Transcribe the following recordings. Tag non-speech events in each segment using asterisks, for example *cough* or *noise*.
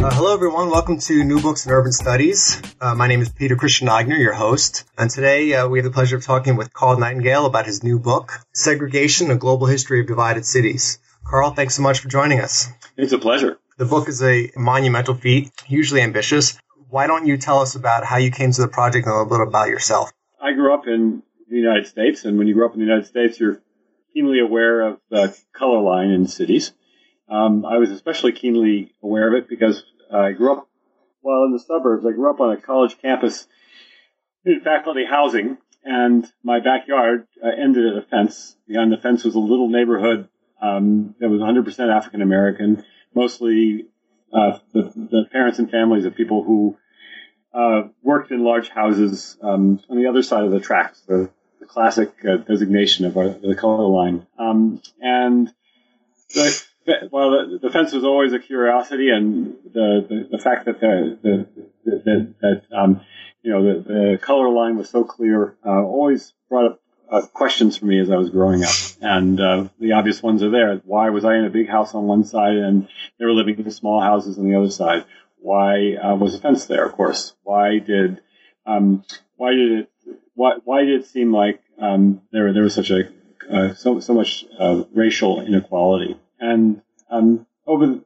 Uh, hello, everyone. Welcome to New Books in Urban Studies. Uh, my name is Peter Christian Eigner, your host. And today uh, we have the pleasure of talking with Carl Nightingale about his new book, Segregation, A Global History of Divided Cities. Carl, thanks so much for joining us. It's a pleasure. The book is a monumental feat, hugely ambitious. Why don't you tell us about how you came to the project and a little bit about yourself? I grew up in the United States, and when you grow up in the United States, you're keenly aware of the color line in cities. Um, I was especially keenly aware of it because I grew up, while in the suburbs, I grew up on a college campus in faculty housing, and my backyard uh, ended at a fence. Beyond the fence was a little neighborhood um, that was 100% African American, mostly uh, the, the, parents and families of people who uh, worked in large houses um, on the other side of the tracks, the, the classic uh, designation of our, the color line. Um, and the, well, the, the, fence was always a curiosity, and the the, the fact that the, the, the that um, you know the, the color line was so clear uh, always brought up uh, questions for me as I was growing up. And uh, the obvious ones are there. Why was I in a big house on one side and they were living in small houses on the other side? Why uh, was a fence there? Of course. Why did um, why did it why why did it seem like um, there there was such a uh, so so much uh, racial inequality? And um, over,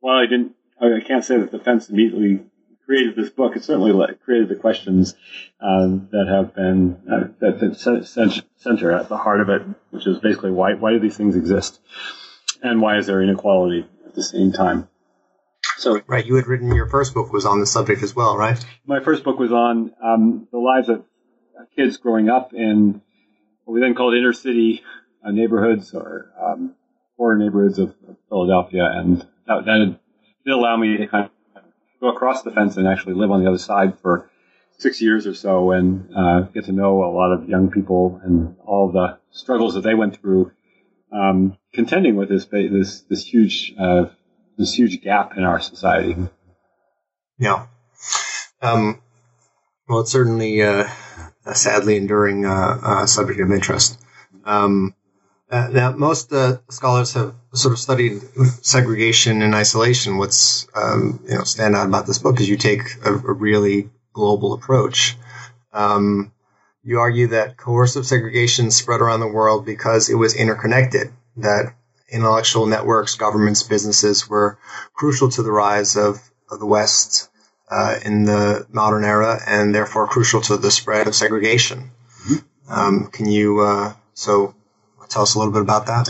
while I didn't, I can't say that the fence immediately created this book. It certainly created the questions um, that have been uh, that, that center at the heart of it, which is basically why why do these things exist, and why is there inequality at the same time? So, right, you had written your first book was on the subject as well, right? My first book was on um, the lives of kids growing up in what we then called inner city uh, neighborhoods or um, poorer neighborhoods of, Philadelphia, and that, that did allow me to kind of go across the fence and actually live on the other side for six years or so and uh, get to know a lot of young people and all the struggles that they went through, um, contending with this this this huge uh, this huge gap in our society. Yeah. Um, well, it's certainly uh, a sadly enduring uh, uh, subject of interest. Um, uh, now, most uh, scholars have sort of studied segregation and isolation. What's um, you know stand out about this book is you take a, a really global approach. Um, you argue that coercive segregation spread around the world because it was interconnected. That intellectual networks, governments, businesses were crucial to the rise of, of the West uh, in the modern era, and therefore crucial to the spread of segregation. Mm-hmm. Um, can you uh, so tell us a little bit about that?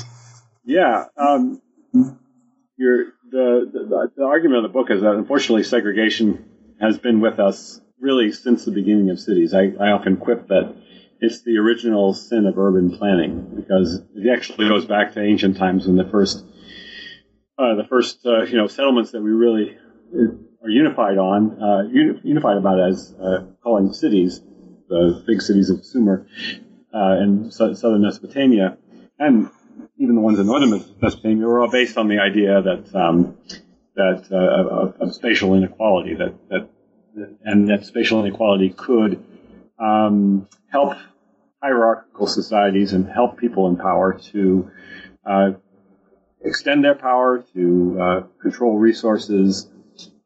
Yeah. Um, the, the, the argument of the book is that unfortunately segregation has been with us really since the beginning of cities. I, I often quip that it's the original sin of urban planning because it actually goes back to ancient times when the first uh, the first uh, you know settlements that we really are unified on uh, unified about as uh, calling cities the big cities of Sumer uh, and southern Mesopotamia and even the ones in northern Mesopotamia were all based on the idea that um, that uh, of, of, spatial inequality that that and that spatial inequality could um, help hierarchical societies and help people in power to uh, extend their power to uh, control resources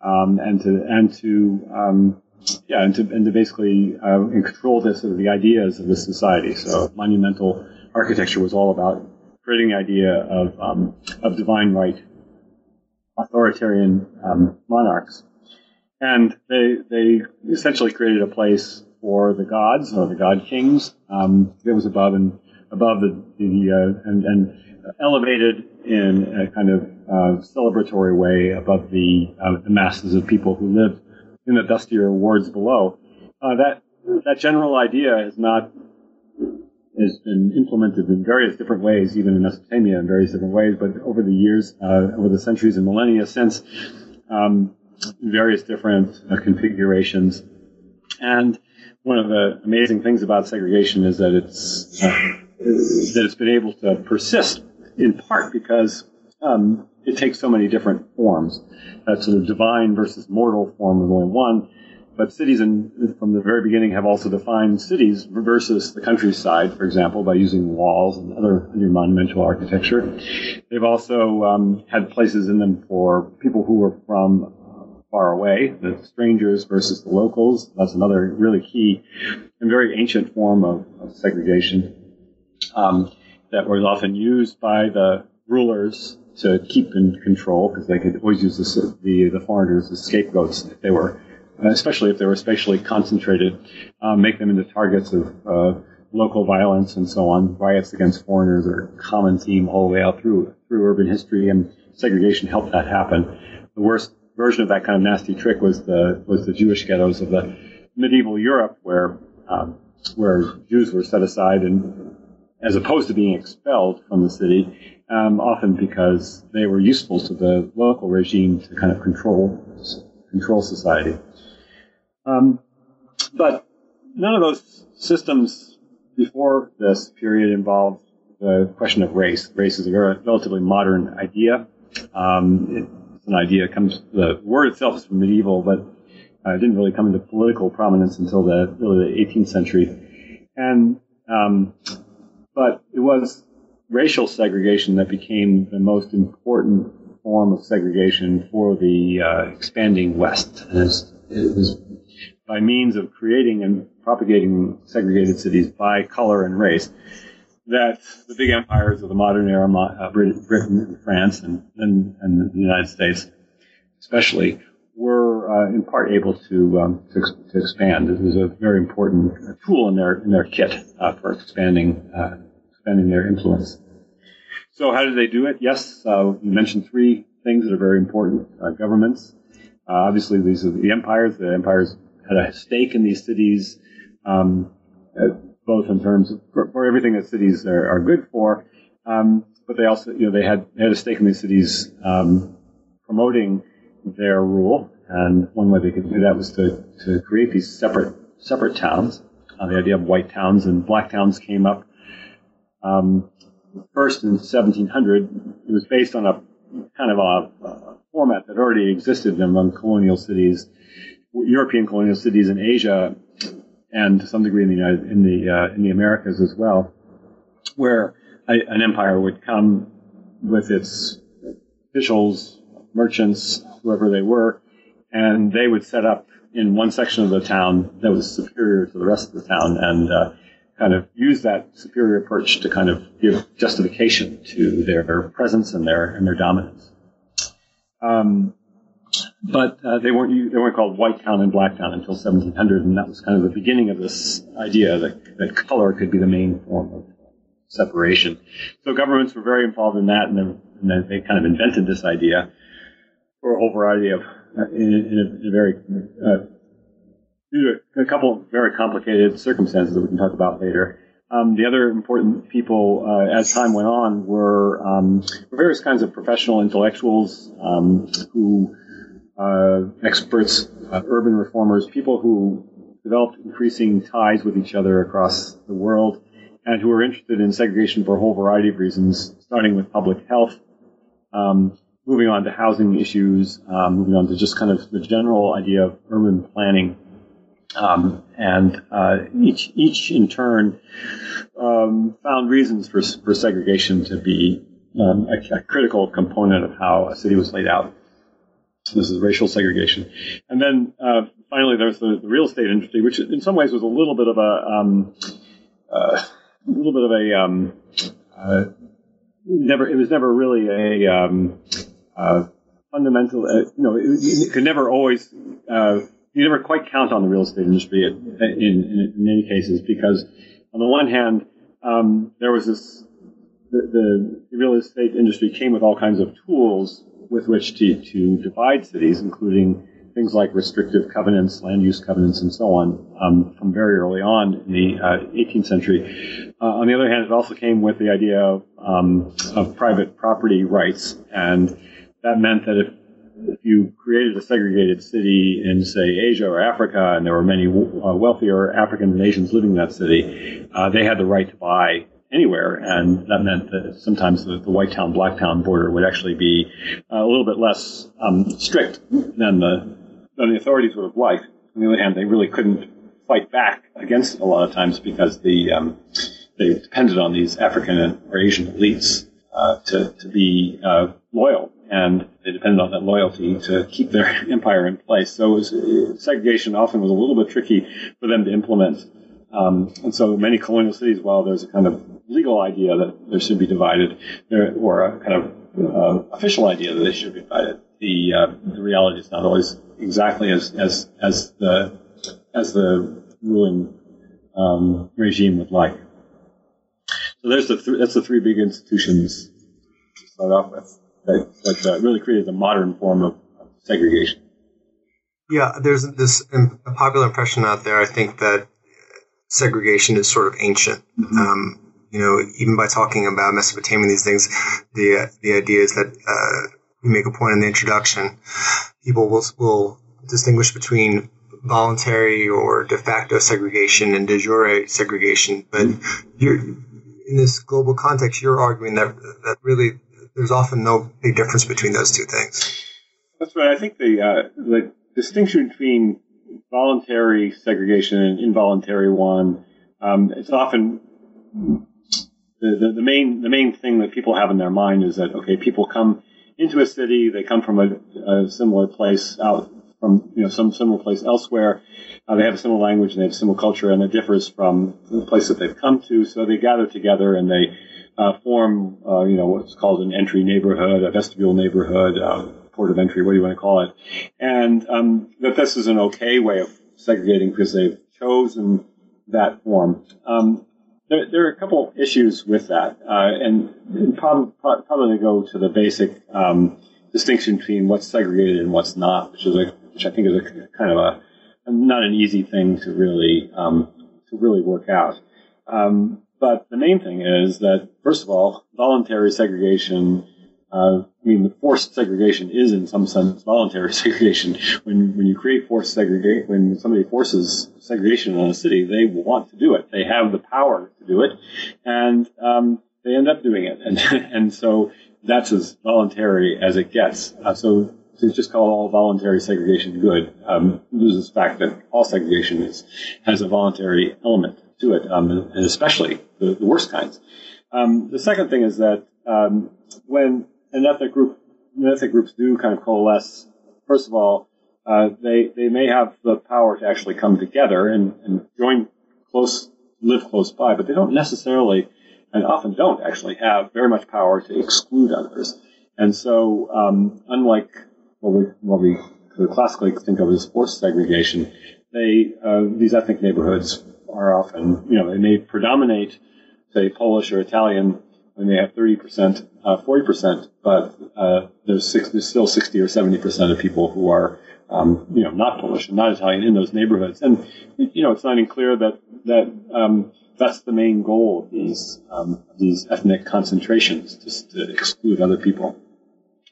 um, and to and to um, yeah and to and to basically uh, control this of the ideas of the society. So monumental architecture was all about creating the idea of, um, of divine right, authoritarian um, monarchs. And they, they essentially created a place for the gods or the god kings um, that was above and above the, the uh, and, and elevated in a kind of uh, celebratory way above the, uh, the masses of people who lived in the dustier wards below. Uh, that that general idea is not has been implemented in various different ways, even in Mesopotamia in various different ways, but over the years, uh, over the centuries and millennia since, um, various different uh, configurations. And one of the amazing things about segregation is that it's uh, that it's been able to persist in part because um, it takes so many different forms. That sort of divine versus mortal form is only one, but cities in, from the very beginning have also defined cities versus the countryside, for example, by using walls and other monumental architecture. They've also um, had places in them for people who were from far away, the strangers versus the locals. That's another really key and very ancient form of, of segregation um, that was often used by the rulers to keep in control because they could always use the, the, the foreigners as scapegoats if they were, especially if they were spatially concentrated, um, make them into targets of uh, local violence and so on. Riots against foreigners are a common theme all the way out through through urban history, and segregation helped that happen. The worst version of that kind of nasty trick was the was the Jewish ghettos of the medieval Europe, where um, where Jews were set aside and as opposed to being expelled from the city, um, often because they were useful to the local regime to kind of control control society. Um, but none of those systems before this period involved the question of race. Race is a relatively modern idea. Um, it, an idea comes, the word itself is from medieval, but uh, it didn't really come into political prominence until the really the 18th century. And, um, but it was racial segregation that became the most important form of segregation for the uh, expanding West. And it was by means of creating and propagating segregated cities by color and race that the big empires of the modern era, uh, Britain and France and, and, and, the United States especially, were uh, in part able to, um, to, to, expand. It was a very important tool in their in their kit uh, for expanding uh, expanding their influence. So how did they do it? Yes, uh, you mentioned three things that are very important. Governments, obviously these are the empires. The empires had a stake in these cities. Um, both in terms of for, for everything that cities are, are good for, um, but they also, you know, they had, they had a stake in these cities um, promoting their rule, and one way they could do that was to, to create these separate separate towns. Uh, the idea of white towns and black towns came up um, first in 1700. It was based on a kind of a, a format that already existed among colonial cities, European colonial cities in Asia and to some degree in the United, in the uh, in the Americas as well, where a, an empire would come with its officials, merchants, whoever they were, and they would set up in one section of the town that was superior to the rest of the town, and uh, kind of use that superior perch to kind of give justification to their presence and their and their dominance. Um, but uh, they weren't they weren't called White Town and Black Town until 1700, and that was kind of the beginning of this idea that, that color could be the main form of separation. So governments were very involved in that, and, and they kind of invented this idea for a whole variety of uh, in, in, a, in, a, very uh, a couple of very complicated circumstances that we can talk about later. Um, the other important people, uh, as time went on, were um, various kinds of professional intellectuals um, who uh, experts, uh, urban reformers, people who developed increasing ties with each other across the world, and who were interested in segregation for a whole variety of reasons, starting with public health, um, moving on to housing issues, um, moving on to just kind of the general idea of urban planning. Um, and uh, each, each in turn um, found reasons for, for segregation to be um, a, a critical component of how a city was laid out. This is racial segregation. And then uh, finally, there's the, the, real estate industry, which in some ways was a little bit of a um, uh, little bit of a um, uh, never. It was never really a um, uh, fundamental. Uh, you know, it, it, could never always. Uh, you never quite count on the real estate industry in, in, in many cases because, on the one hand, um, there was this the, the real estate industry came with all kinds of tools with which to, to divide cities, including things like restrictive covenants, land use covenants, and so on um, from very early on in the uh, 18th century. Uh, on the other hand, it also came with the idea of, um, of private property rights, and that meant that if if you created a segregated city in, say, Asia or Africa, and there were many uh, wealthier African nations living in that city, uh, they had the right to buy anywhere, and that meant that sometimes the, the white town black town border would actually be uh, a little bit less um, strict than the than the authorities would have liked. On the other hand, they really couldn't fight back against it a lot of times because the um, they depended on these African or Asian elites uh, to to be uh, loyal, and they depended on that loyalty to keep their *laughs* empire in place. So was, segregation often was a little bit tricky for them to implement. Um, and so many colonial cities, while there's a kind of legal idea that there should be divided, or a kind of uh, official idea that they should be divided, the uh, the reality is not always exactly as as as the as the ruling um, regime would like. So there's the th- that's the three big institutions to start off with that, that uh, really created a modern form of, of segregation. Yeah, there's this popular impression out there. I think that segregation is sort of ancient. Mm-hmm. Um, you know, even by talking about Mesopotamia these things, the the idea is that uh, we make a point in the introduction. People will will distinguish between voluntary or de facto segregation and de jure segregation, but you're in this global context, you're arguing that that really there's often no big difference between those two things. That's right. I think the uh, the distinction between voluntary segregation and involuntary one um, it's often the, the, the, main the main thing that people have in their mind is that okay, people come into a city, they come from a, a similar place out from you know some similar place elsewhere. Uh, they have a similar language and they have a similar culture, and it differs from the place that they've come to. So they gather together and they uh, form, uh, you know, what's called an entry neighborhood, a vestibule neighborhood, uh, port of entry, what do you want to call it? And um, that this is an okay way of segregating because they've chosen that form. Um, there, there, are a couple issues with that, uh, and, and probably, probably go to the basic um, distinction between what's segregated and what's not, which is a, which I think is a kind of a not an easy thing to really um, to really work out. Um, but the main thing is that, first of all, voluntary segregation. Uh, I mean, the forced segregation is in some sense voluntary *laughs* segregation. When when you create forced segregation, when somebody forces segregation on a city, they want to do it. They have the power to do it, and um, they end up doing it. *laughs* And and so that's as voluntary as it gets. Uh, so to just call all voluntary segregation good um, loses the fact that all segregation is, has a voluntary element to it, um, and especially the, the worst kinds. Um, the second thing is that um, when an ethnic group, ethnic groups do kind of coalesce, first of all, uh, they they may have the power to actually come together and, and join close, live close by, but they don't necessarily, and often don't actually have very much power to exclude others. And so, um, unlike what we what we could classically think of as forced segregation, they uh, these ethnic neighborhoods are often, you know, they may predominate, say, Polish or Italian, and they have 30%, uh, 40%, but uh, there's, six, there's still 60 or 70% of people who are, um, you know, not Polish and not Italian in those neighborhoods. And, you know, it's not even clear that, that um, that's the main goal of these, um, these ethnic concentrations, just to exclude other people.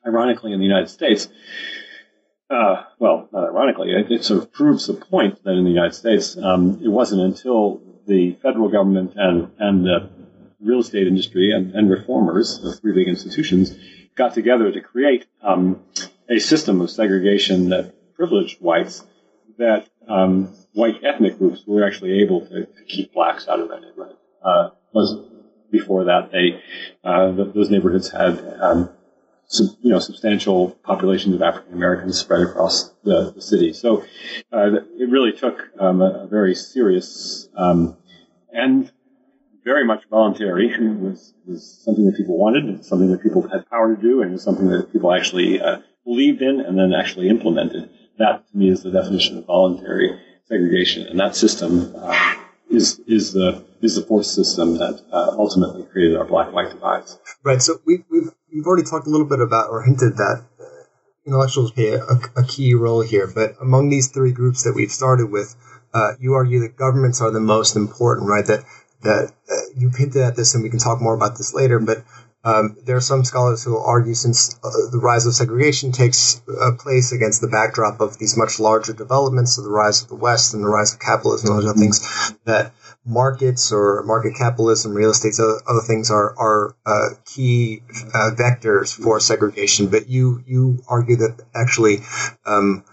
Ironically, in the United States, uh, well, not ironically, it, it, sort of proves the point that in the United States, um, it wasn't until the federal government and, and the real estate industry and, and reformers, the three big institutions, got together to create um, a system of segregation that privileged whites that um, white ethnic groups were actually able to, to keep blacks out of that neighborhood. Uh, was before that they uh, those neighborhoods had um, you know, substantial populations of African Americans spread across the, the city. So uh, it really took um, a, a, very serious um, and very much voluntary. *laughs* It was, was something that people wanted, and something that people had power to do, and it was something that people actually uh, believed in and then actually implemented. That, to me, is the definition of voluntary segregation, and that system uh, is is the is the force system that uh, ultimately created our black-white divides. Right. So we've we've we've already talked a little bit about or hinted that uh, intellectuals play a, a, key role here. But among these three groups that we've started with, uh, you argue that governments are the most important, right? That that uh, you hinted at this, and we can talk more about this later. But um, there are some scholars who argue since uh, the rise of segregation takes uh, place against the backdrop of these much larger developments of the rise of the West and the rise of capitalism and other things, that markets or market capitalism, real estate, other, other things are are uh, key uh, vectors for segregation. But you you argue that actually. Um,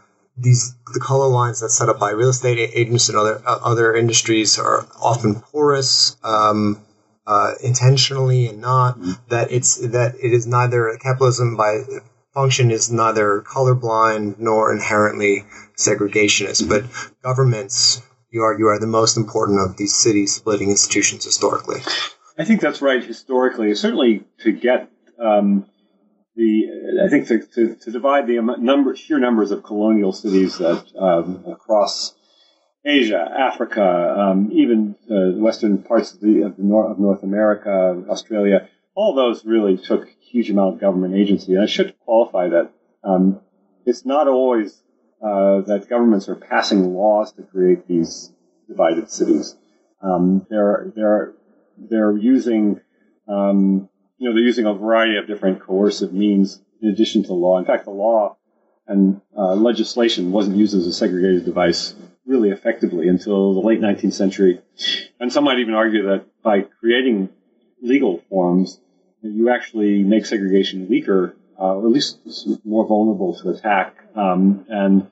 these the color lines that's set up by real estate agents and other uh, other industries are often porous, um, uh, intentionally and not. Mm-hmm. That it's that it is neither capitalism by function is neither colorblind nor inherently segregationist. Mm-hmm. But governments, you argue, are the most important of these city splitting institutions historically. I think that's right historically. Certainly to get um, the I think to, to, to, divide the number sheer numbers of colonial cities that um, across Asia, Africa, um, even uh, western parts of, the, of, the North, of North America, Australia, all those really took huge amount of government agency. And I should qualify that um, it's not always uh, that governments are passing laws to create these divided cities. Um, they're they're they're using um, you know they're using a variety of different coercive means in addition to the law. In fact, the law and uh, legislation wasn't used as a segregated device really effectively until the late 19th century. And some might even argue that by creating legal forms, you actually make segregation weaker, uh, or at least more vulnerable to attack. Um, and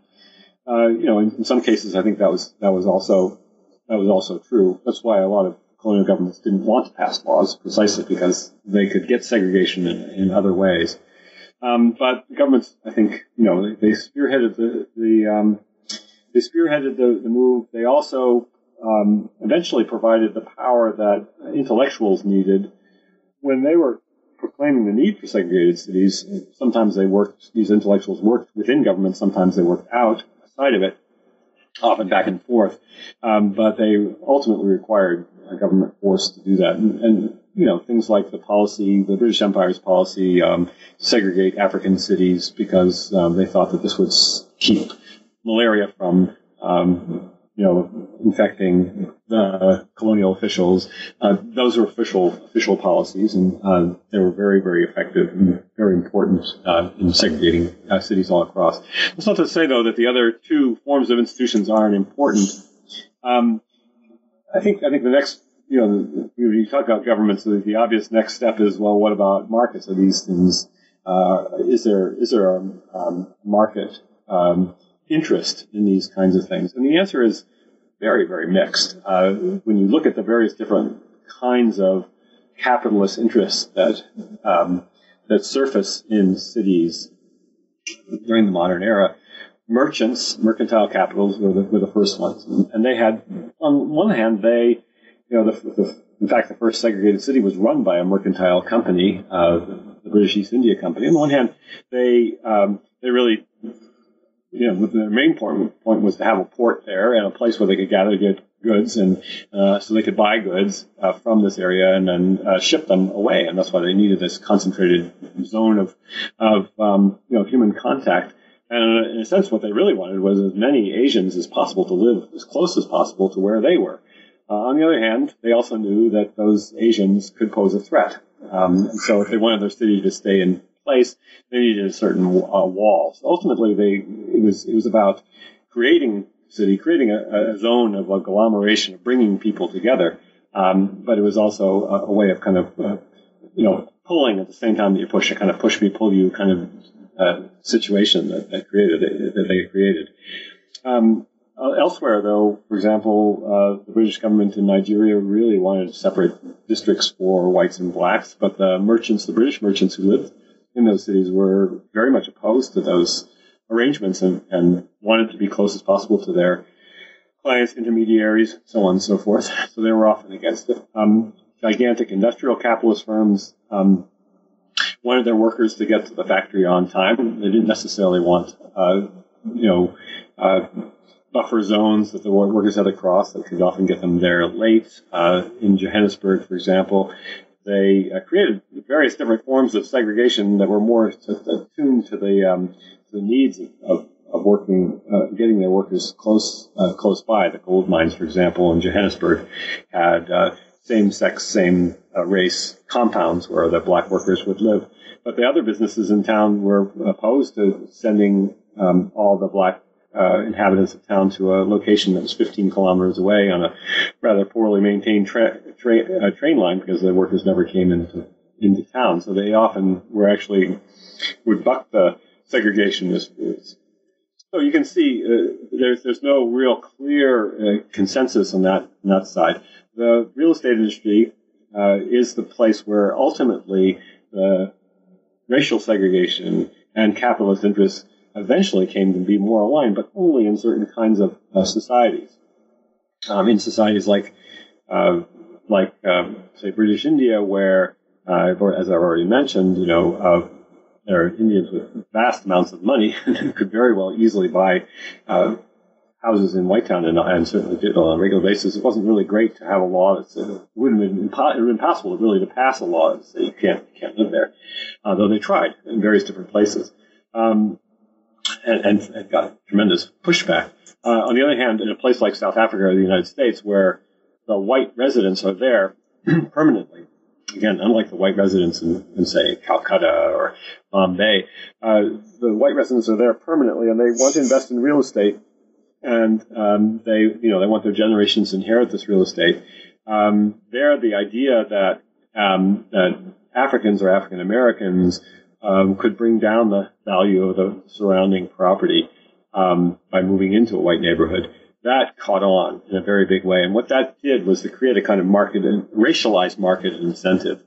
uh, you know, in, in, some cases, I think that was that was also that was also true. That's why a lot of colonial governments didn't want to pass laws, precisely because they could get segregation in, in other ways. Um, but governments, I think, you know, they, spearheaded the the um, they spearheaded the, the move. They also um, eventually provided the power that intellectuals needed when they were proclaiming the need for segregated cities. Sometimes they worked; these intellectuals worked within government. Sometimes they worked outside of it, often back and forth. Um, but they ultimately required a government force to do that, and, and you know, things like the policy, the British Empire's policy, um, segregate African cities because um, they thought that this would keep malaria from, um, you know, infecting the colonial officials. Uh, those were official official policies, and uh, they were very, very effective and very important uh, in segregating uh, cities all across. That's not to say, though, that the other two forms of institutions aren't important. Um, I think I think the next you know when you talk about governments, the, the, obvious next step is well, what about markets? Are these things uh, is there is there a um, market um, interest in these kinds of things? And the answer is very, very mixed. Uh, when you look at the various different kinds of capitalist interests that um, that surface in cities during the modern era, merchants, mercantile capitals were the, were the first ones, and they had, on one hand, they, you know, the, the, in fact, the first segregated city was run by a mercantile company, uh, the British East India Company. On the one hand, they um, they really you know, their main point, point was to have a port there and a place where they could gather get goods and uh, so they could buy goods uh, from this area and then uh, ship them away. And that's why they needed this concentrated zone of, of um, you know, human contact. And in a sense, what they really wanted was as many Asians as possible to live as close as possible to where they were. Uh, on the other hand, they also knew that those Asians could pose a threat. Um, and so if they wanted their city to stay in place, they needed a certain uh, wall. So ultimately, they it was it was about creating city, creating a, a zone of agglomeration, of bringing people together. Um, but it was also a, a way of kind of uh, you know pulling at the same time that you push a kind of push me pull you kind of uh, situation that, that created that they created. Um, uh, elsewhere, though, for example, uh, the British government in Nigeria really wanted separate districts for whites and blacks, but the merchants, the British merchants who lived in those cities were very much opposed to those arrangements and, and wanted to be close as possible to their clients, intermediaries, so on and so forth. *laughs* So they were often against it. Um, gigantic industrial capitalist firms um, wanted their workers to get to the factory on time. They didn't necessarily want, uh, you know, uh, buffer zones that the workers had to cross that could often get them there late. Uh, in Johannesburg, for example, they uh, created various different forms of segregation that were more attuned to the, um, to the needs of, of, of working, uh, getting their workers close uh, close by. The gold mines, for example, in Johannesburg, had uh, same sex, same uh, race compounds where the black workers would live. But the other businesses in town were opposed to sending um, all the black uh, inhabitants of town to a location that was 15 kilometers away on a rather poorly maintained tra- tra- uh, train line because the workers never came into into town. So they often were actually would buck the segregationists. So you can see uh, there's there's no real clear uh, consensus on that on that side. The real estate industry uh, is the place where ultimately the racial segregation and capitalist interests eventually came to be more aligned, but only in certain kinds of uh, societies. Um, in societies like, uh, like um, say British India, where, uh, as I've already mentioned, you know, uh, there are Indians with vast amounts of money *laughs* who could very well easily buy uh, houses in Whitetown and, and, certainly did on a regular basis. It wasn't really great to have a law that said it would have been, impo- impossible really to pass a law that said you can't you can't live there, uh, though they tried in various different places. Um, and, and, and, got tremendous pushback. Uh, on the other hand, in a place like South Africa or the United States, where the white residents are there *clears throat* permanently, again, unlike the white residents in, in say, Calcutta or Bombay, uh, the white residents are there permanently and they want to invest in real estate and um, they, you know, they want their generations to inherit this real estate. Um, there, the idea that um, that Africans or African Americans um, could bring down the value of the surrounding property um, by moving into a white neighborhood, that caught on in a very big way. And what that did was to create a kind of market, racialized market incentive.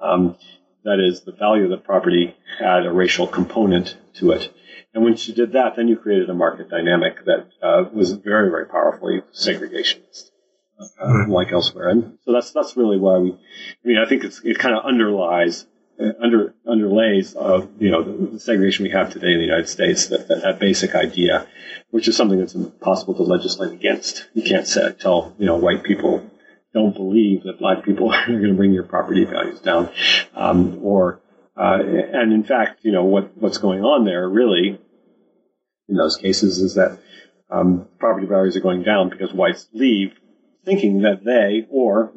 Um, that is, the value of the property had a racial component to it. And when she did that, then you created a market dynamic that uh, was very, very powerfully segregationist, uh, like elsewhere. And so that's that's really why we. I mean, I think it's, it kind of underlies under underlays of you know the, the, segregation we have today in the United States. That, that, that basic idea, which is something that's impossible to legislate against. You can't say, tell you know white people don't believe that black people *laughs* are going to bring your property values down, um, or uh, and in fact, you know what what's going on there really in those cases is that um, property values are going down because whites leave thinking that they or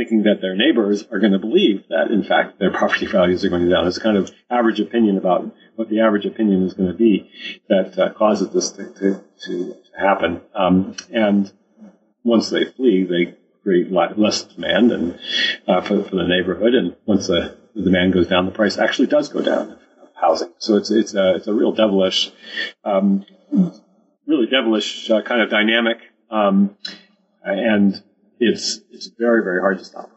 thinking that their neighbors are going to believe that in fact their *laughs* property values are going down. It's kind of average opinion about what the average opinion is going to be that uh, causes this to, to, to happen. Um, and once they flee, they create less demand and uh, for, for the neighborhood. And once the, the demand goes down, the price actually does go down housing. So it's it's a it's a real devilish, um, really devilish uh, kind of dynamic, um, and it's it's very very hard to stop.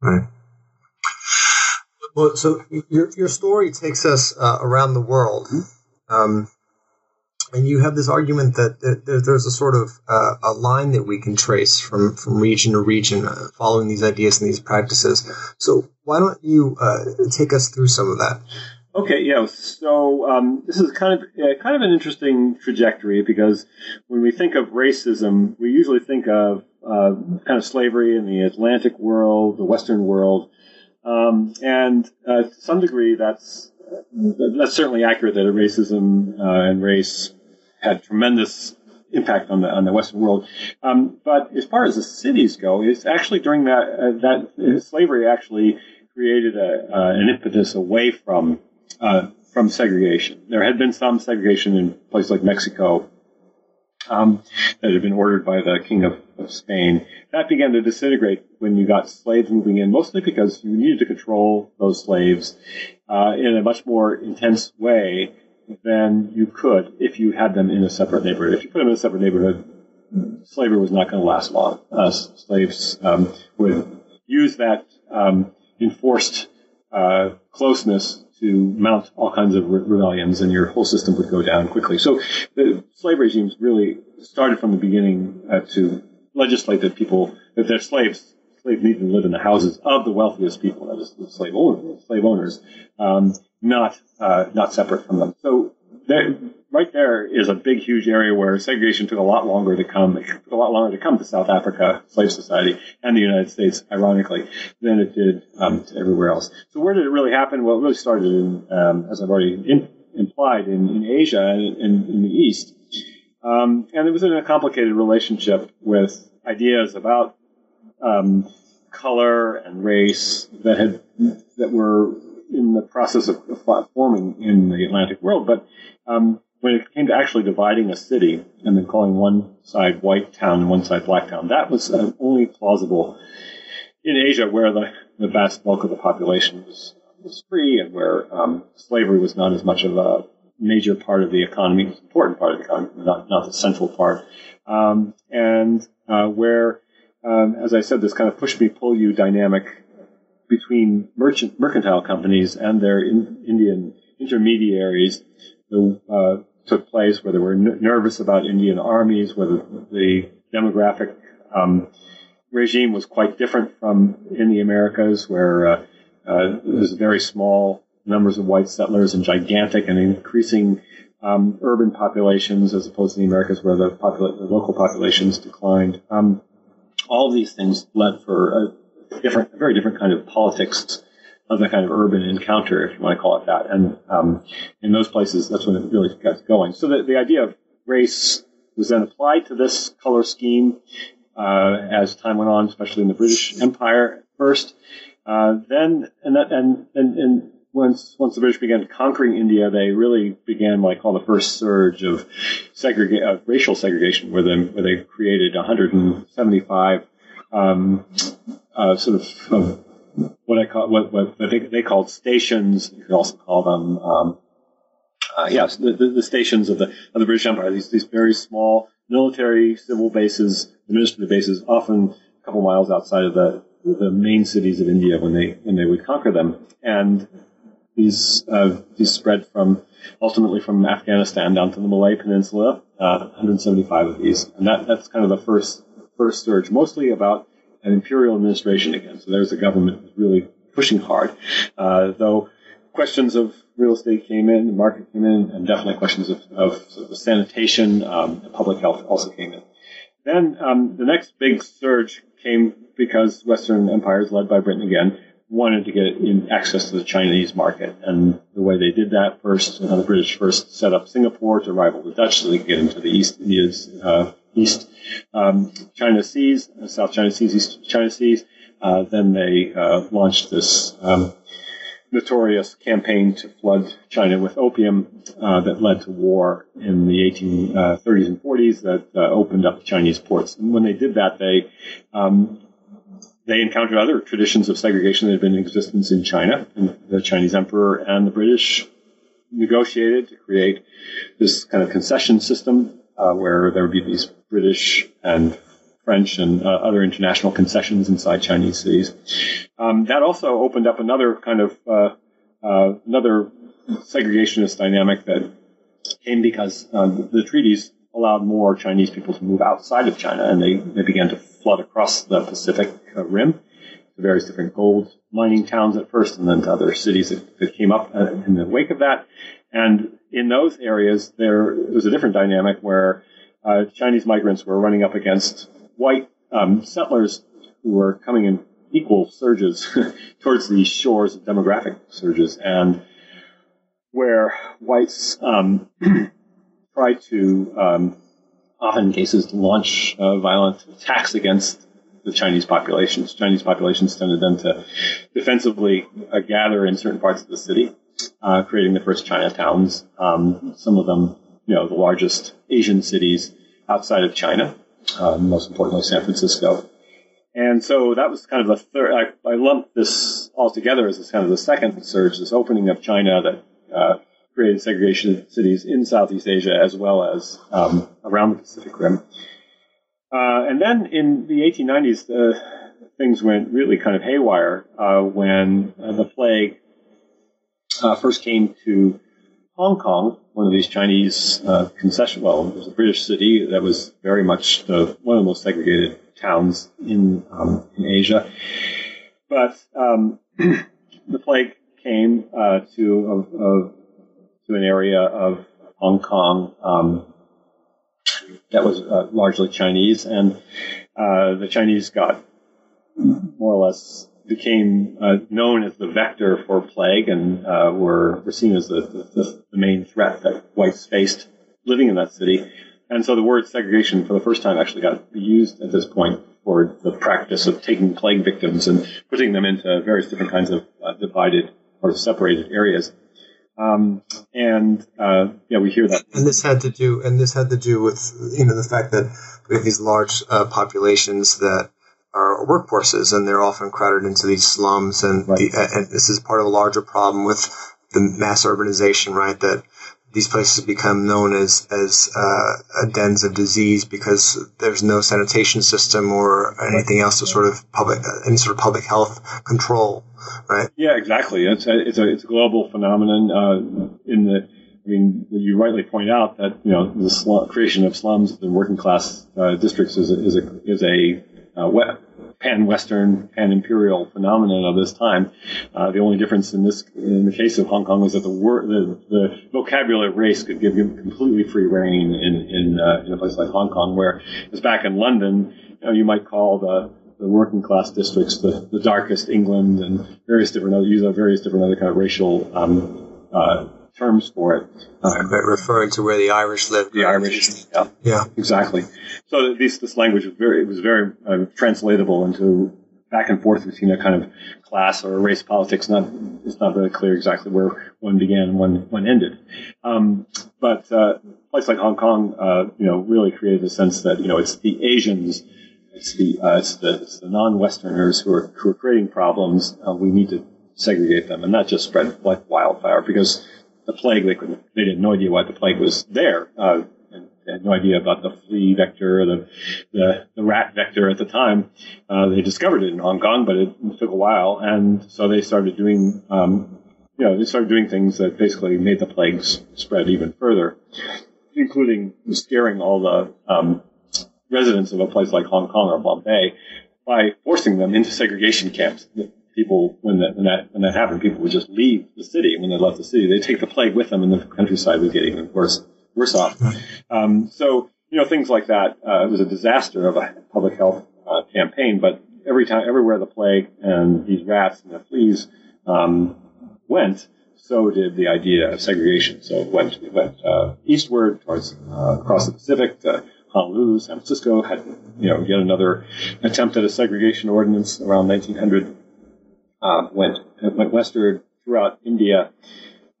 Right. Well, so your your story takes us uh, around the world, um, and you have this argument that, that there's a sort of uh, a line that we can trace from from region to region, uh, following these ideas and these practices. So why don't you uh, take us through some of that? Okay, yeah. So um, this is kind of uh, kind of an interesting trajectory because when we think of racism, we usually think of uh, kind of slavery in the Atlantic world, the Western world, um, and uh, to some degree, that's that's certainly accurate that racism uh, and race had tremendous impact on the on the Western world. Um, but as far as the cities go, it's actually during that uh, that slavery actually created a, uh, an impetus away from uh, from segregation. There had been some segregation in places like Mexico um, that had been ordered by the King of, of, Spain. That began to disintegrate when you got slaves moving in, mostly because you needed to control those slaves uh, in a much more intense way than you could if you had them in a separate neighborhood. If you put them in a separate neighborhood, slavery was not going to last long. Uh, slaves um, would use that um, enforced uh, closeness to mount all kinds of re- rebellions, and your whole system would go down quickly. So the slave regimes really started from the beginning uh, to legislate that people that their slaves slaves need to live in the houses of the wealthiest people, that is the slave owners, slave owners, um, not uh, not separate from them. So right there is a big, huge area where segregation took a lot longer to come. It took a lot longer to come to South Africa, slave society, and the United States, ironically, than it did um, to everywhere else. So where did it really happen? Well, it really started in, um, as I've already in, implied, in, in Asia and in, in, the East. Um, and it was in a complicated relationship with ideas about um, color and race that had that were in the process of, forming in the Atlantic world, but um, when it came to actually dividing a city and then calling one side white town and one side black town, that was uh, only plausible in Asia, where the, the vast bulk of the population was, was free and where um, slavery was not as much of a major part of the economy, It an important part of the economy, not, not the central part, um, and uh, where, um, as I said, this kind of push me pull you dynamic between merchant mercantile companies and their in, Indian intermediaries the, uh, took place, where they were n- nervous about Indian armies, whether the demographic um, regime was quite different from in the Americas, where uh, uh, there's very small numbers of white settlers and gigantic and increasing um, urban populations, as opposed to the Americas, where the, popula- the local populations declined. Um, all of these things led for a different, a very different kind of politics of the kind of urban encounter, if you want to call it that. And um, in those places, that's when it really got going. So the, the idea of race was then applied to this color scheme uh, as time went on, especially in the British Empire first. Uh, then, and, that, and, and, and once once the British began conquering India, they really began what I call the first surge of segrega- uh, racial segregation, where, they where they created 175 um, uh, sort of, of what I call what, what they, called stations. You could also call them, um, uh, yes, the, the, the, stations of the of the British Empire. These these very small military civil bases, administrative bases, often a couple miles outside of the the main cities of India when they when they would conquer them. And these uh, these spread from ultimately from Afghanistan down to the Malay Peninsula. Uh, 175 of these, and that that's kind of the first first surge, mostly about an imperial administration again. So there's a government really pushing hard. Uh, though questions of real estate came in, the market came in, and definitely questions of, of, sort of sanitation, um, public health also came in. Then um, the next big surge came because Western empires, led by Britain again, wanted to get access to the Chinese market. And the way they did that first, the British first set up Singapore to rival the Dutch so they could get into the East Indies uh, East um, China Seas, uh, South China Seas, East China Seas. Uh, then they uh, launched this um, notorious campaign to flood China with opium uh, that led to war in the 1830s and 40s that opened up Chinese ports. And when they did that, they um, they encountered other traditions of segregation that had been in existence in China. And the Chinese emperor and the British negotiated to create this kind of concession system uh, where there would be these British and French and uh, other international concessions inside Chinese cities. Um, that also opened up another kind of uh, uh another segregationist dynamic that came because um, the treaties allowed more Chinese people to move outside of China, and they, they began to flood across the Pacific uh, Rim to various different gold mining towns at first, and then to other cities that, that came up uh, in the wake of that. And in those areas, there was a different dynamic where uh, Chinese migrants were running up against white um, settlers who were coming in equal surges *laughs* towards the shores of demographic surges, and where whites um, *clears throat* tried to, um, often in cases, launch uh, violent attacks against the Chinese populations. Chinese populations tended then to defensively uh, gather in certain parts of the city, uh, creating the first Chinatowns. Um, some of them, you know, the largest Asian cities outside of China, uh, most importantly San Francisco. And so that was kind of the third. I, I lumped this all together as kind of the second surge, this opening of China that uh, created segregation cities in Southeast Asia as well as um, around the Pacific Rim. Uh, and then in the 1890s, uh, things went really kind of haywire uh, when uh, the plague uh, first came to Hong Kong, one of these Chinese uh, concession, well, it was a British city that was very much the, one of the most segregated towns in, um, in Asia. But um, *clears throat* the plague came to, of, of, to an area of Hong Kong um, that was uh, largely Chinese, and uh, the Chinese got more or less became uh, known as the vector for plague and uh, were, were seen as the, the, the, main threat that whites faced living in that city. And so the word segregation for the first time actually got used at this point for the practice of taking plague victims and putting them into various different kinds of uh, divided or separated areas. Um, and uh, yeah, we hear that. And this had to do, and this had to do with you know the fact that we have these large uh, populations that are workforces, and they're often crowded into these slums, and right. the, and this is part of a larger problem with the mass urbanization, right? That these places become known as as uh, dens of disease because there's no sanitation system or anything else to sort of public any sort of public health control, right? Yeah, exactly. It's a it's a, it's a global phenomenon. Uh, in the I mean, you rightly point out that you know the slum, creation of slums and working class uh, districts is a, is a is a uh, pan-Western, pan-imperial phenomenon of this time. Uh, the only difference in this, in the case of Hong Kong, was that the, word, the, the vocabulary of race could give you completely free reign in in, uh, in a place like Hong Kong, where as back in London, you, know, you might call the the working class districts the, the darkest England and various different other, use various different other kind of racial um, uh, terms for it. Um, referring to where the Irish lived. The Irish, yeah, yeah, exactly. So this this language was very it was very uh, translatable into back and forth between a kind of class or race politics. Not it's not very clear exactly where one began and one one ended. Um, but uh, a place like Hong Kong, uh, you know, really created a sense that you know it's the Asians. It's the, uh, it's the, it's the non-Westerners who are, who are creating problems. Uh, we need to segregate them and not just spread like wildfire because the plague. They couldn't, they had no idea why the plague was there. Uh, and they had no idea about the flea vector or the, the, the rat vector at the time. Uh, they discovered it in Hong Kong, but it took a while. And so they started doing, um, you know, they started doing things that basically made the plagues spread even further, including scaring all the, um, residents of a place like Hong Kong or Bombay by forcing them into segregation camps people when that when that when that happened, people would just leave the city. When they left the city, they take the plague with them, and the countryside would get even worse worse off. Um, so you know things like that. Uh, it was a disaster of a public health uh, campaign, but every time, everywhere the plague and these rats and the fleas um, went, so did the idea of segregation. So it went it went uh, eastward towards uh, across the Pacific. To, Honolulu, San Francisco had, you know, yet another attempt at a segregation ordinance around 1900 uh, went went westward throughout India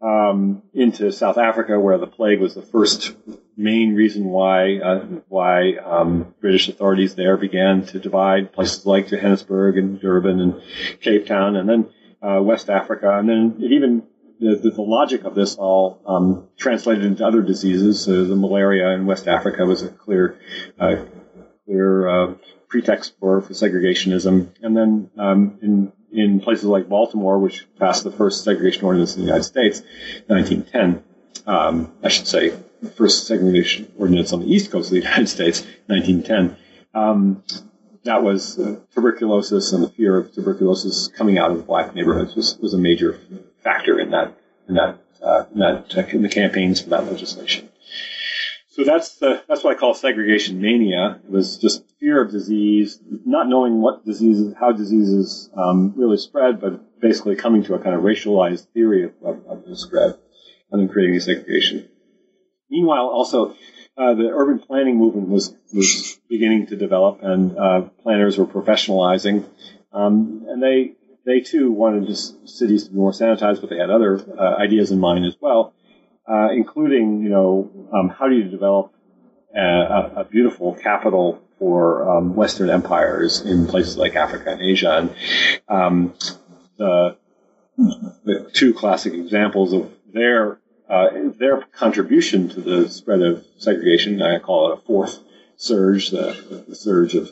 um, into South Africa, where the plague was the first main reason why uh, why um, British authorities there began to divide places like Johannesburg and Durban and Cape Town, and then uh, West Africa, and then it even the, the, the logic of this all um, translated into other diseases. So the malaria in West Africa was a clear uh, clear uh, pretext for, for segregationism, and then um, in in places like Baltimore, which passed the first segregation ordinance in the United States, 1910. Um, I should say, the first segregation ordinance on the East Coast of the *laughs* United States, 1910. Um, that was uh, tuberculosis and the fear of tuberculosis coming out of black neighborhoods was, was a major factor in that in that uh, in that uh, in the campaigns for that legislation. So that's the, that's what I call segregation mania. It was just fear of disease, not knowing what diseases, how diseases um, really spread, but basically coming to a kind of racialized theory of, of, of the spread, and then creating segregation. Meanwhile, also uh, the urban planning movement was was beginning to develop, and uh, planners were professionalizing, um, and they they too wanted just cities to be more sanitized, but they had other uh, ideas in mind as well uh, including, you know, um, how do you develop a, a beautiful capital for um, Western empires in places like Africa and Asia. And um, the, the, two classic examples of their uh, their contribution to the spread of segregation, I call it a fourth surge, the, the surge of,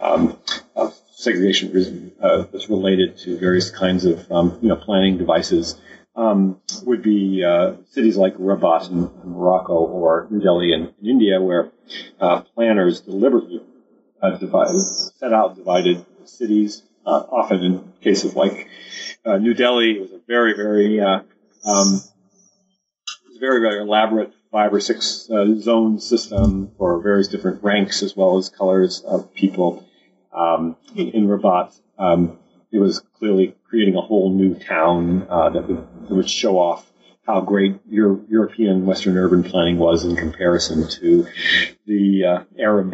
um, of segregation uh, that's related to various kinds of um, you know planning devices um, would be uh, cities like Rabat in, Morocco or New Delhi in, in India, where uh, planners deliberately uh, divided, set out divided cities. Uh, often, in cases like uh, New Delhi, it was a very, very, uh, um, very, very elaborate five or six zone system for various different ranks as well as colors of people um, in, in Rabat. Um, it was clearly creating a whole new town uh, that, would, that would show off how great Euro- European Western urban planning was in comparison to the uh, Arab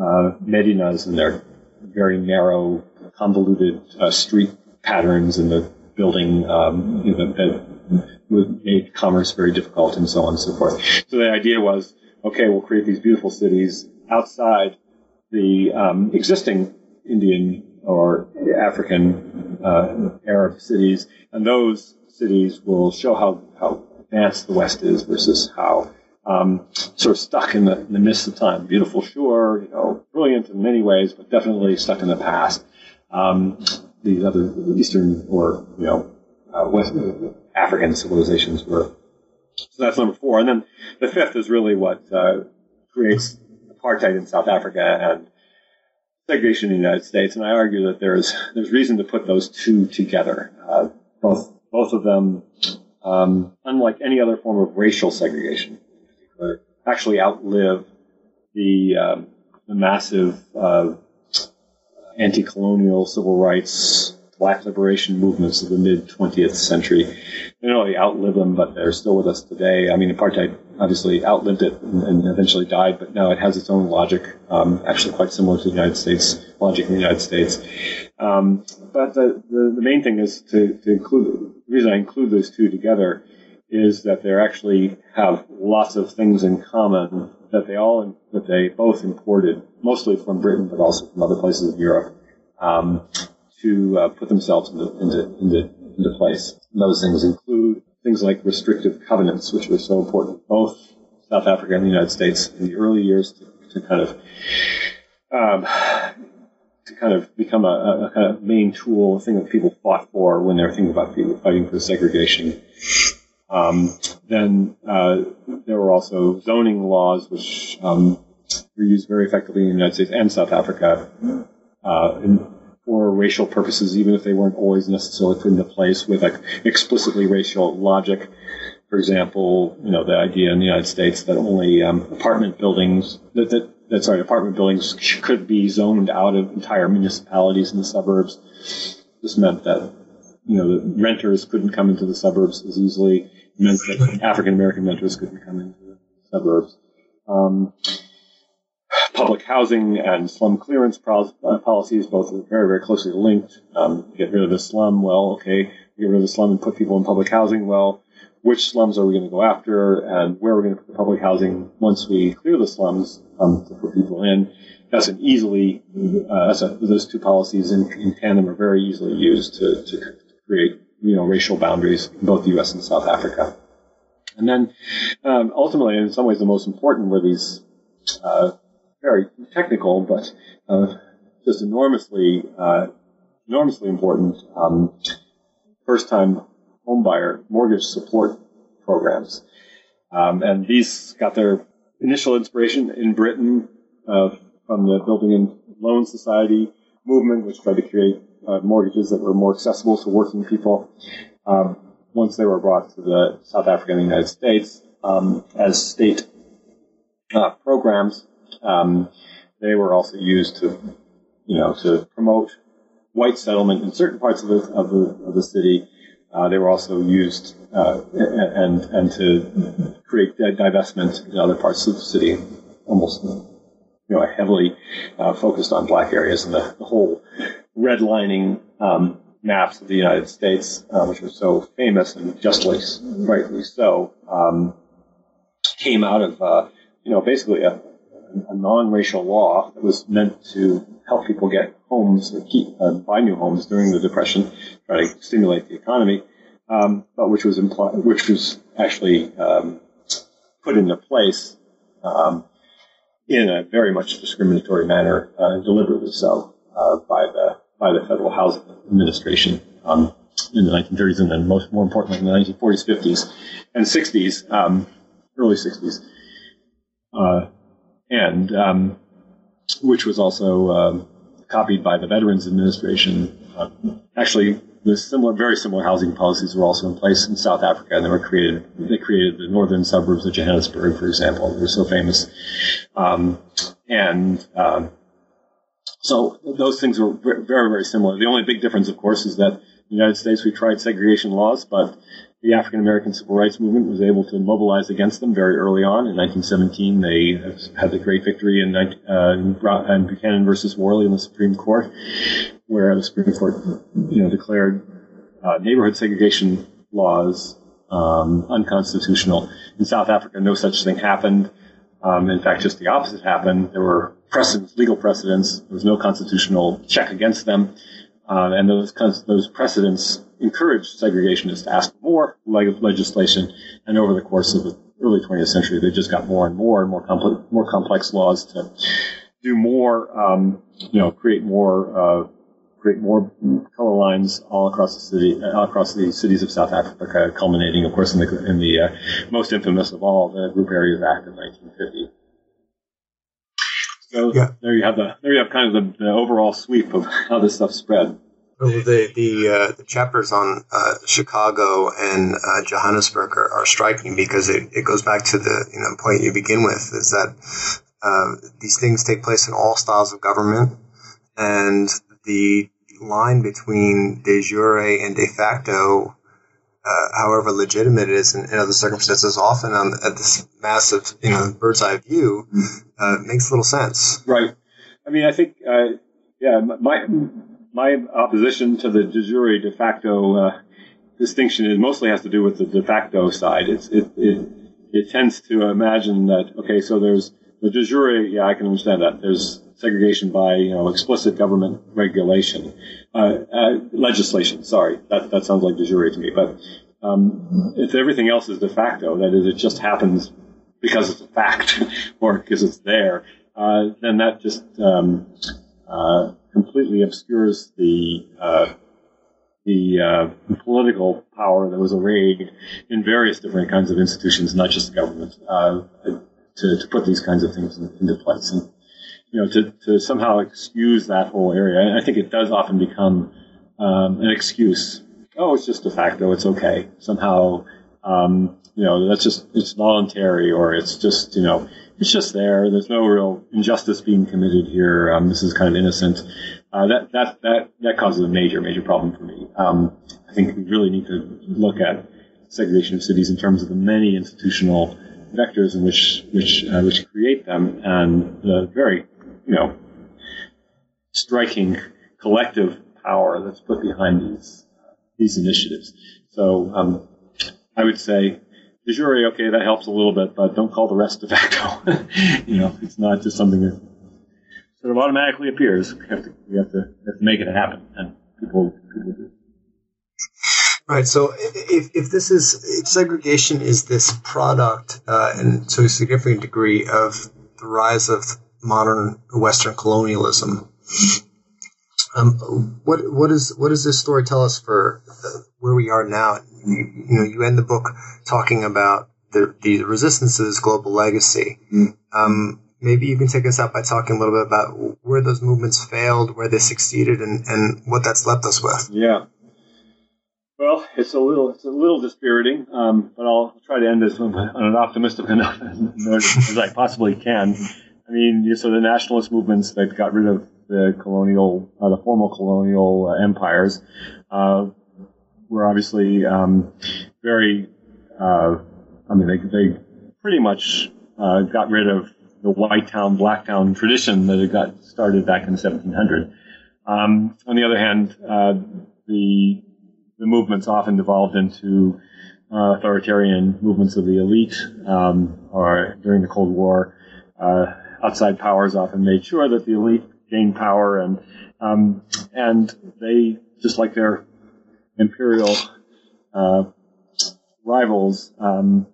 uh, medinas and their very narrow, convoluted uh, street patterns and the building um, you know, that made commerce very difficult and so on and so forth. So the idea was, okay, we'll create these beautiful cities outside the um, existing Indian or African uh, Arab cities, and those cities will show how, how advanced the West is versus how um, sort of stuck in the, in the midst of time. Beautiful, sure, you know, brilliant in many ways, but definitely stuck in the past. Um, these other Eastern or you know uh, West African civilizations were. So that's number four, and then the fifth is really what uh, creates apartheid in South Africa and segregation in the United States. And I argue that there's there's reason to put those two together. Uh, both both of them, um, unlike any other form of racial segregation, actually outlive the um, the massive uh, anti-colonial civil rights black liberation movements of the mid 20th century. They not only outlived them, but they're still with us today. I mean, apartheid obviously outlived it and, and eventually died, but now it has its own logic, um, actually quite similar to the United States, logic in the United States. Um, but the, the, the, main thing is to, to include, the reason I include those two together is that they actually have lots of things in common that they all, that they both imported, mostly from Britain, but also from other places of Europe. Um, to uh, put themselves into, into, into, into place. And those things include things like restrictive covenants, which were so important, both South Africa and the United States in the early years to, to kind of um, to kind of become a, a, kind of main tool, a thing that people fought for when they were thinking about fighting for segregation. Um, then uh, there were also zoning laws, which um, were used very effectively in the United States and South Africa. Uh, in, for racial purposes, even if they weren't always necessarily put into place with like explicitly racial logic. For example, you know, the idea in the United States that only um, apartment buildings, that, that, that, sorry, apartment buildings could be zoned out of entire municipalities in the suburbs. This meant that, you know, the renters couldn't come into the suburbs as easily. It meant that African American renters couldn't come into the suburbs. Um, public housing and slum clearance uh, policies, both are very, very closely linked. Um, get rid of the slum, well, okay, get rid of the slum and put people in public housing, well, which slums are we going to go after and where are we going to put the public housing once we clear the slums um, to put people in? That's an easily, uh, that's a, those two policies in, in, tandem are very easily used to, to create, you know, racial boundaries in both the U.S. and South Africa. And then, um, ultimately, in some ways, the most important were these uh, very technical, but uh, just enormously, uh, enormously important um, first-time homebuyer mortgage support programs. Um, and these got their initial inspiration in Britain uh, from the Building and Loan Society movement, which tried to create uh, mortgages that were more accessible to working people. Um, once they were brought to the South Africa and the United States um, as state uh, programs, um, they were also used to, you know, to promote white settlement in certain parts of the of the, of the city. Uh, they were also used uh, and and to create divestment in other parts of the city, almost you know heavily uh, focused on black areas and the, the whole redlining um, maps of the United States, uh, which were so famous and justly rightly so, um, came out of uh, you know basically a, a non-racial law that was meant to help people get homes or keep uh, buy new homes during the depression, try to stimulate the economy, um, but which was implied, which was actually um, put into place um, in a very much discriminatory manner, uh, deliberately so, uh, by the by the Federal Housing Administration um, in the 1930s, and then most more importantly in the 1940s, 50s, and 60s, um, early 60s. Uh, and um, which was also um, copied by the Veterans Administration. Uh, actually, the similar, very similar housing policies were also in place in South Africa, and they were created. They created the northern suburbs of Johannesburg, for example. They were so famous, um, and um, so those things were very, very similar. The only big difference, of course, is that in the United States we tried segregation laws, but the African American civil rights movement was able to mobilize against them very early on. In 1917, they had the great victory in, uh, in Buchanan versus Warley in the Supreme Court, where the Supreme Court, you know, declared uh, neighborhood segregation laws um, unconstitutional. In South Africa, no such thing happened. Um, in fact, just the opposite happened. There were precedents, legal precedents. There was no constitutional check against them. Uh, and those kinds those precedents encouraged segregationists to ask more legislation. And over the course of the early 20th century, they just got more and more and more complex, more complex laws to do more, um, you know, create more, uh, create more color lines all across the city, all across the cities of South Africa, culminating, of course, in the in the uh, most infamous of all, the Group Areas Act of 1950. So yeah. there you have the there you have kind of the, the overall sweep of how this stuff spread. Well, the the, uh, the chapters on uh, Chicago and uh, Johannesburg are, are, striking because it, it goes back to the you know point you begin with is that uh, these things take place in all styles of government, and the line between de jure and de facto uh, however legitimate it is in, in other circumstances, often on, at this massive, you know, bird's eye view, uh, makes little sense. Right. I mean, I think, uh, yeah, my my opposition to the de jure de facto uh, distinction is mostly has to do with the de facto side. It's, it, it it tends to imagine that okay, so there's the de jure. Yeah, I can understand that. There's segregation by you know explicit government regulation, uh, uh, legislation. Sorry, that that sounds like de jure to me. But um, if everything else is de facto, that is, it just happens because it's a fact *laughs* or because it's there, uh, then that just um, uh, completely obscures the uh, the uh, political power that was arrayed in various different kinds of institutions, not just the government, to, to put these kinds of things into place. And you know, to, to somehow excuse that whole area. I think it does often become um, an excuse. Oh, it's just de facto. It's okay. Somehow, um, you know, that's just it's voluntary, or it's just you know, it's just there. There's no real injustice being committed here. Um, this is kind of innocent. Uh, that that that that causes a major major problem for me. Um, I think we really need to look at segregation of cities in terms of the many institutional vectors in which which uh, which create them, and the very you know, striking collective power that's put behind these these initiatives. So um, I would say de jure, okay, that helps a little bit, but don't call the rest de facto. *laughs* you know, it's not just something that sort of automatically appears. We have to, we have to, we have to make it happen, and people, people do. Right. So if, if this is if segregation is this product, uh, and to a significant degree of the rise of modern Western colonialism. Um, what what is what does this story tell us for uh, where we are now? You, you, know, you end the book talking about the the resistance's global legacy. Mm. Um, maybe you can take us out by talking a little bit about where those movements failed, where they succeeded, and, and what that's left us with. Yeah. Well, it's a little it's a little dispiriting, um, but I'll try to end this on an optimistic enough *laughs* note as I possibly can. I mean, so the nationalist movements that got rid of the colonial, uh, the formal colonial uh, empires, uh, were obviously um, very. Uh, I mean, they they pretty much uh, got rid of the white town, black town tradition that had got started back in 1700. Um, on the other hand, uh, the the movements often devolved into authoritarian movements of the elite, um, or during the Cold War. Uh, outside powers often made sure that the elite gained power, and um, and they just like their imperial uh, rivals um,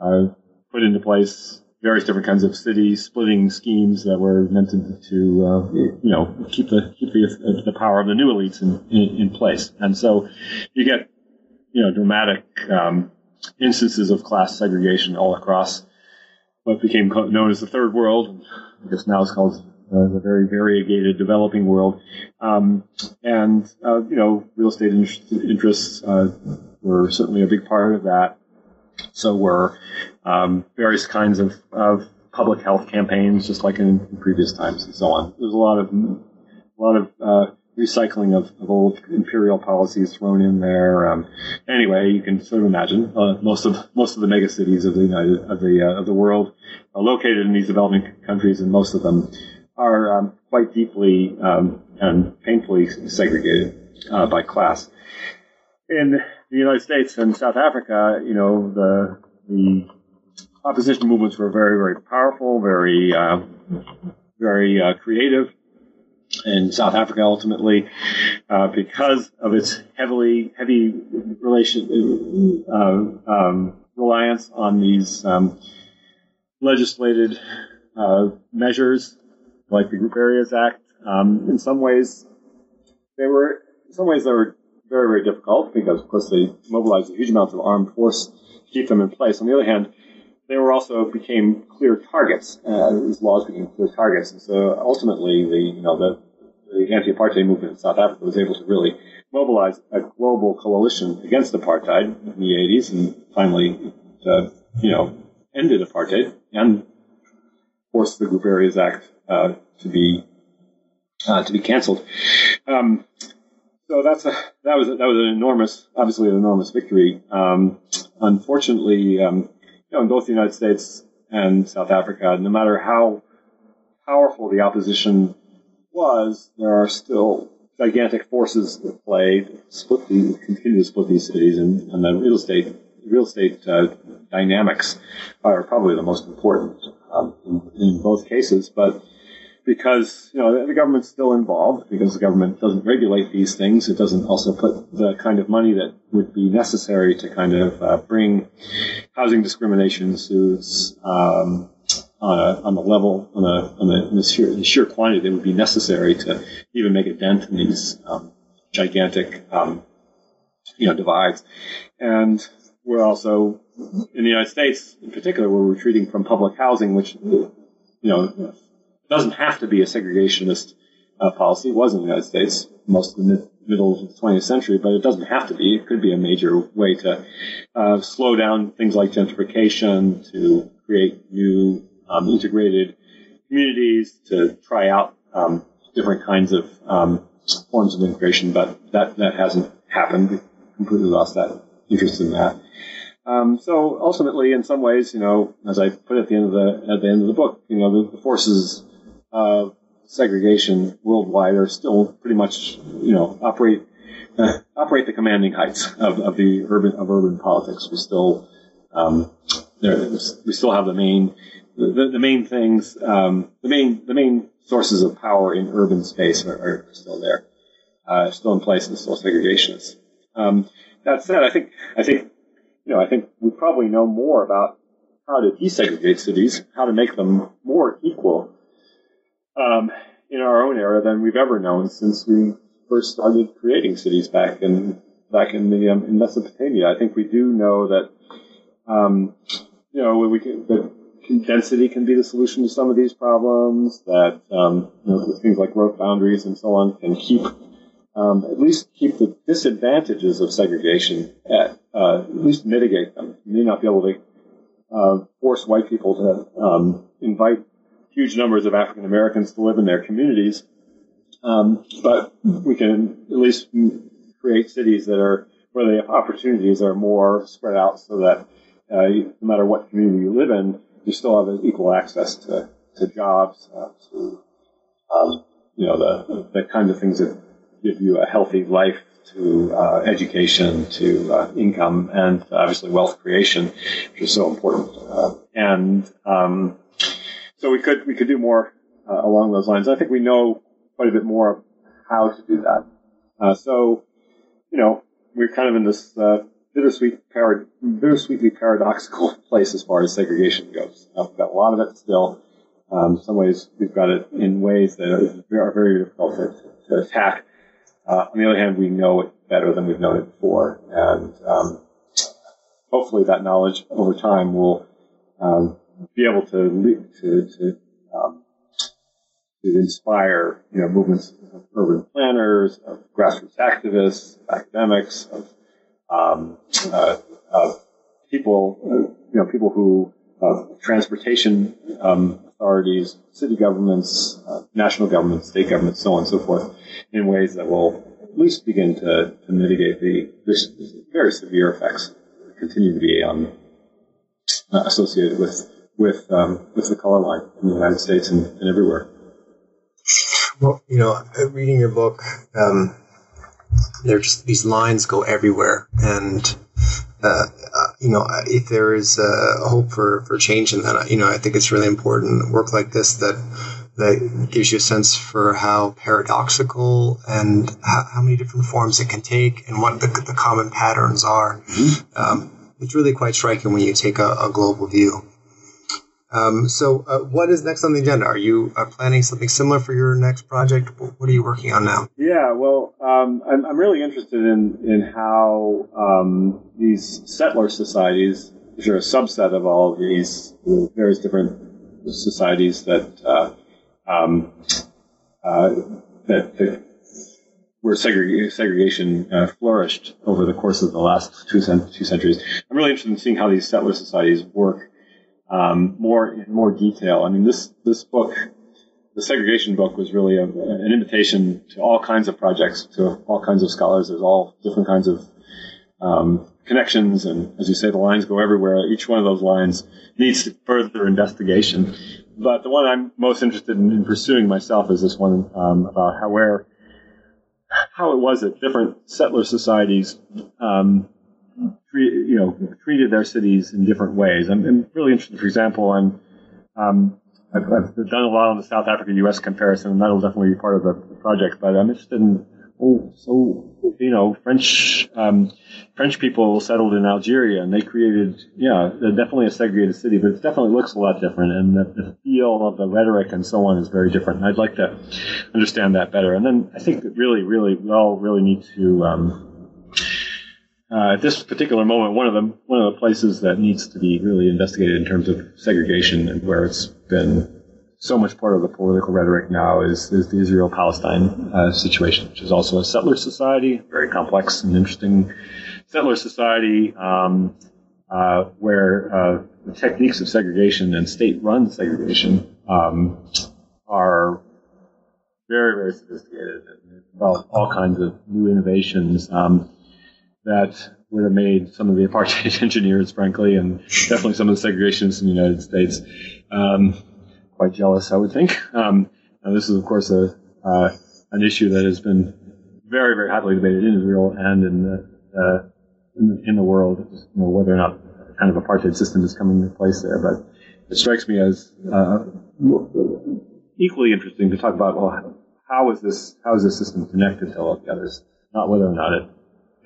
uh, put into place various different kinds of city splitting schemes that were meant to, to uh, you know keep the keep the, the power of the new elites in, in, in place, and so you get you know dramatic um, instances of class segregation all across what became known as the Third World. I guess now it's called uh, the very variegated developing world. Um, and, uh, you know, real estate in- interests uh, were certainly a big part of that. So were um, various kinds of, of public health campaigns, just like in, in, previous times, and so on. There's a lot of a lot of uh, recycling of, of, old imperial policies thrown in there. Um, anyway, you can sort of imagine uh, most of most of the megacities of the United of the uh, of the world are located in these developing countries, and most of them are um, quite deeply um, and painfully segregated uh, by class. In the United States and South Africa, you know, the the opposition movements were very, very powerful, very, uh, very uh, creative. In South Africa, ultimately, uh, because of its heavily heavy relation uh, um, reliance on these um, legislated uh, measures like the Group Areas Act. Um, in some ways, they were in some ways they were very very difficult because of course they mobilized a huge amounts of armed force to keep them in place. On the other hand, they were also became clear targets. Uh, these laws became clear targets, and so ultimately, the you know the, the anti-apartheid movement in South Africa was able to really mobilize a global coalition against apartheid in the 80s, and finally, uh, you know, ended apartheid and forced the Group Areas Act uh, to be uh, to be canceled. Um, so that's a, that was a, that was an enormous, obviously an enormous victory. Um, unfortunately, um, know, in both the United States and South Africa, no matter how powerful the opposition was, there are still gigantic forces at play to split these, continue to split these cities, and, and the real estate real estate uh, dynamics are probably the most important um, in, in, both cases. But because you know the government's still involved because the government doesn't regulate these things. It doesn't also put the kind of money that would be necessary to kind of uh, bring housing discrimination suits um, on, a, on the level on the on the, the, sheer, the, sheer, quantity that would be necessary to even make a dent in these um, gigantic um, you know divides. And we're also in the United States, in particular, we're retreating from public housing, which you know doesn't have to be a segregationist uh, policy. It was in the United States most of the mid- middle of the 20th century, but it doesn't have to be. It could be a major way to uh, slow down things like gentrification, to create new um, integrated communities, to try out um, different kinds of um, forms of integration. But that that hasn't happened. We've completely lost that interest in that. Um, so ultimately, in some ways, you know, as I put at the end of the at the end of the book, you know, the, the forces of segregation worldwide are still pretty much, you know, operate uh, *laughs* operate the commanding heights of, of the urban of urban politics. We still um, we still have the main the, the main things um, the main the main sources of power in urban space are, are still there, uh, still in place, and still segregationists. Um, that said, I think I think you know I think we probably know more about how to desegregate cities, how to make them more equal um, in our own era than we've ever known since we first started creating cities back in back in the um, in Mesopotamia. I think we do know that um, you know we can, that density can be the solution to some of these problems. That um, you know things like growth boundaries and so on can keep um, at least keep the disadvantages of segregation at uh, at least mitigate them. You may not be able to uh, force white people to um, invite huge numbers of African Americans to live in their communities. Um, but we can at least create cities that are where the opportunities are more spread out, so that uh, no matter what community you live in, you still have equal access to, to jobs, uh, to um, you know the the kind of things that give you a healthy life, to uh, education, to uh, income, and obviously wealth creation, which is so important. Uh, and um, so we could we could do more uh, along those lines. I think we know quite a bit more of how to do that. Uh, so, you know, we're kind of in this uh, bittersweet, parad- bittersweetly paradoxical *laughs* place as far as segregation goes. Uh, we've got a lot of it still. Um, some ways, we've got it in ways that are, are very difficult to, to attack. Uh, on the other hand, we know it better than we've known it before, and um, hopefully, that knowledge over time will um, be able to to, to um, to inspire you know movements of urban planners, of grassroots activists, academics, of, um, uh, of people uh, you know people who uh, transportation um, authorities, city governments, uh, national governments, state governments, so on and so forth, in ways that will at least begin to, to mitigate the this very severe effects that continue to be um, associated with with um, with the color line in the United States and, and everywhere. Well, you know, reading your book, um, there just these lines go everywhere, and uh, uh, you know, if there is a hope for for change in that, you know, I think it's really important work like this that that gives you a sense for how paradoxical and how, how many different forms it can take and what the, the common patterns are. Mm-hmm. Um, it's really quite striking when you take a, a global view. Um, so, uh, what is next on the agenda? Are you uh, planning something similar for your next project? What are you working on now? Yeah, well, um, I'm, I'm, really interested in in how um, these settler societies, which are a subset of all of these various different societies that uh, um, uh, that, that, where segreg- segregation uh, flourished over the course of the last two, cent- two centuries. I'm really interested in seeing how these settler societies work um, more in more detail. I mean, this this book, the segregation book, was really a, an invitation to all kinds of projects, to all kinds of scholars. There's all different kinds of um, connections, and as you say, the lines go everywhere. Each one of those lines needs further investigation. But the one I'm most interested in, in pursuing myself is this one um, about how where how it was that different settler societies um, you know, treated their cities in different ways. I'm, I'm really interested. For example, I'm um, I've, I've, done a lot on the South Africa-U.S. comparison, and that'll definitely be part of the project. But I'm interested in oh, so you know, French um, French people settled in Algeria, and they created yeah, definitely a segregated city, but it definitely looks a lot different, and the, the feel of the rhetoric and so on is very different. And I'd like to understand that better. And then I think that really, really, we all really need to. Um, uh, at this particular moment, one of the one of the places that needs to be really investigated in terms of segregation and where it's been so much part of the political rhetoric now is, is the Israel-Palestine uh, situation, which is also a settler society, very complex and interesting settler society, um, uh, where uh, the techniques of segregation and state-run segregation um, are very, very sophisticated and involve all kinds of new innovations. Um, that would have made some of the apartheid *laughs* engineers, frankly, and definitely some of the segregationists in the United States um, quite jealous, I would think. Um, this is, of course, a uh, an issue that has been very, very hotly debated in Israel and in the uh, in, the, in, the world, you know, whether or not kind of apartheid system is coming into place there. But it strikes me as uh, equally interesting to talk about well, how is this how is this system connected to all the others, not whether or not it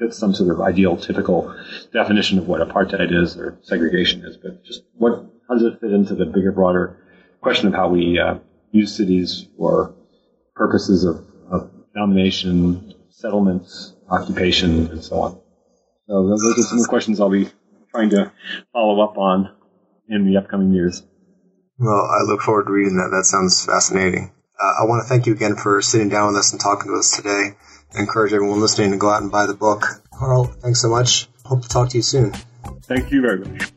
fits some sort of ideal, typical definition of what apartheid is or segregation is, but just what how does it fit into the bigger, broader question of how we uh, use cities for purposes of, of domination, settlements, occupation, and so on. So those are some of the questions I'll be trying to follow up on in the upcoming years. Well, I look forward to reading that. That sounds fascinating. Uh, I want to thank you again for sitting down with us and talking to us today encourage everyone listening to go out and buy the book. Carl, thanks so much. Hope to talk to you soon. Thank you very much.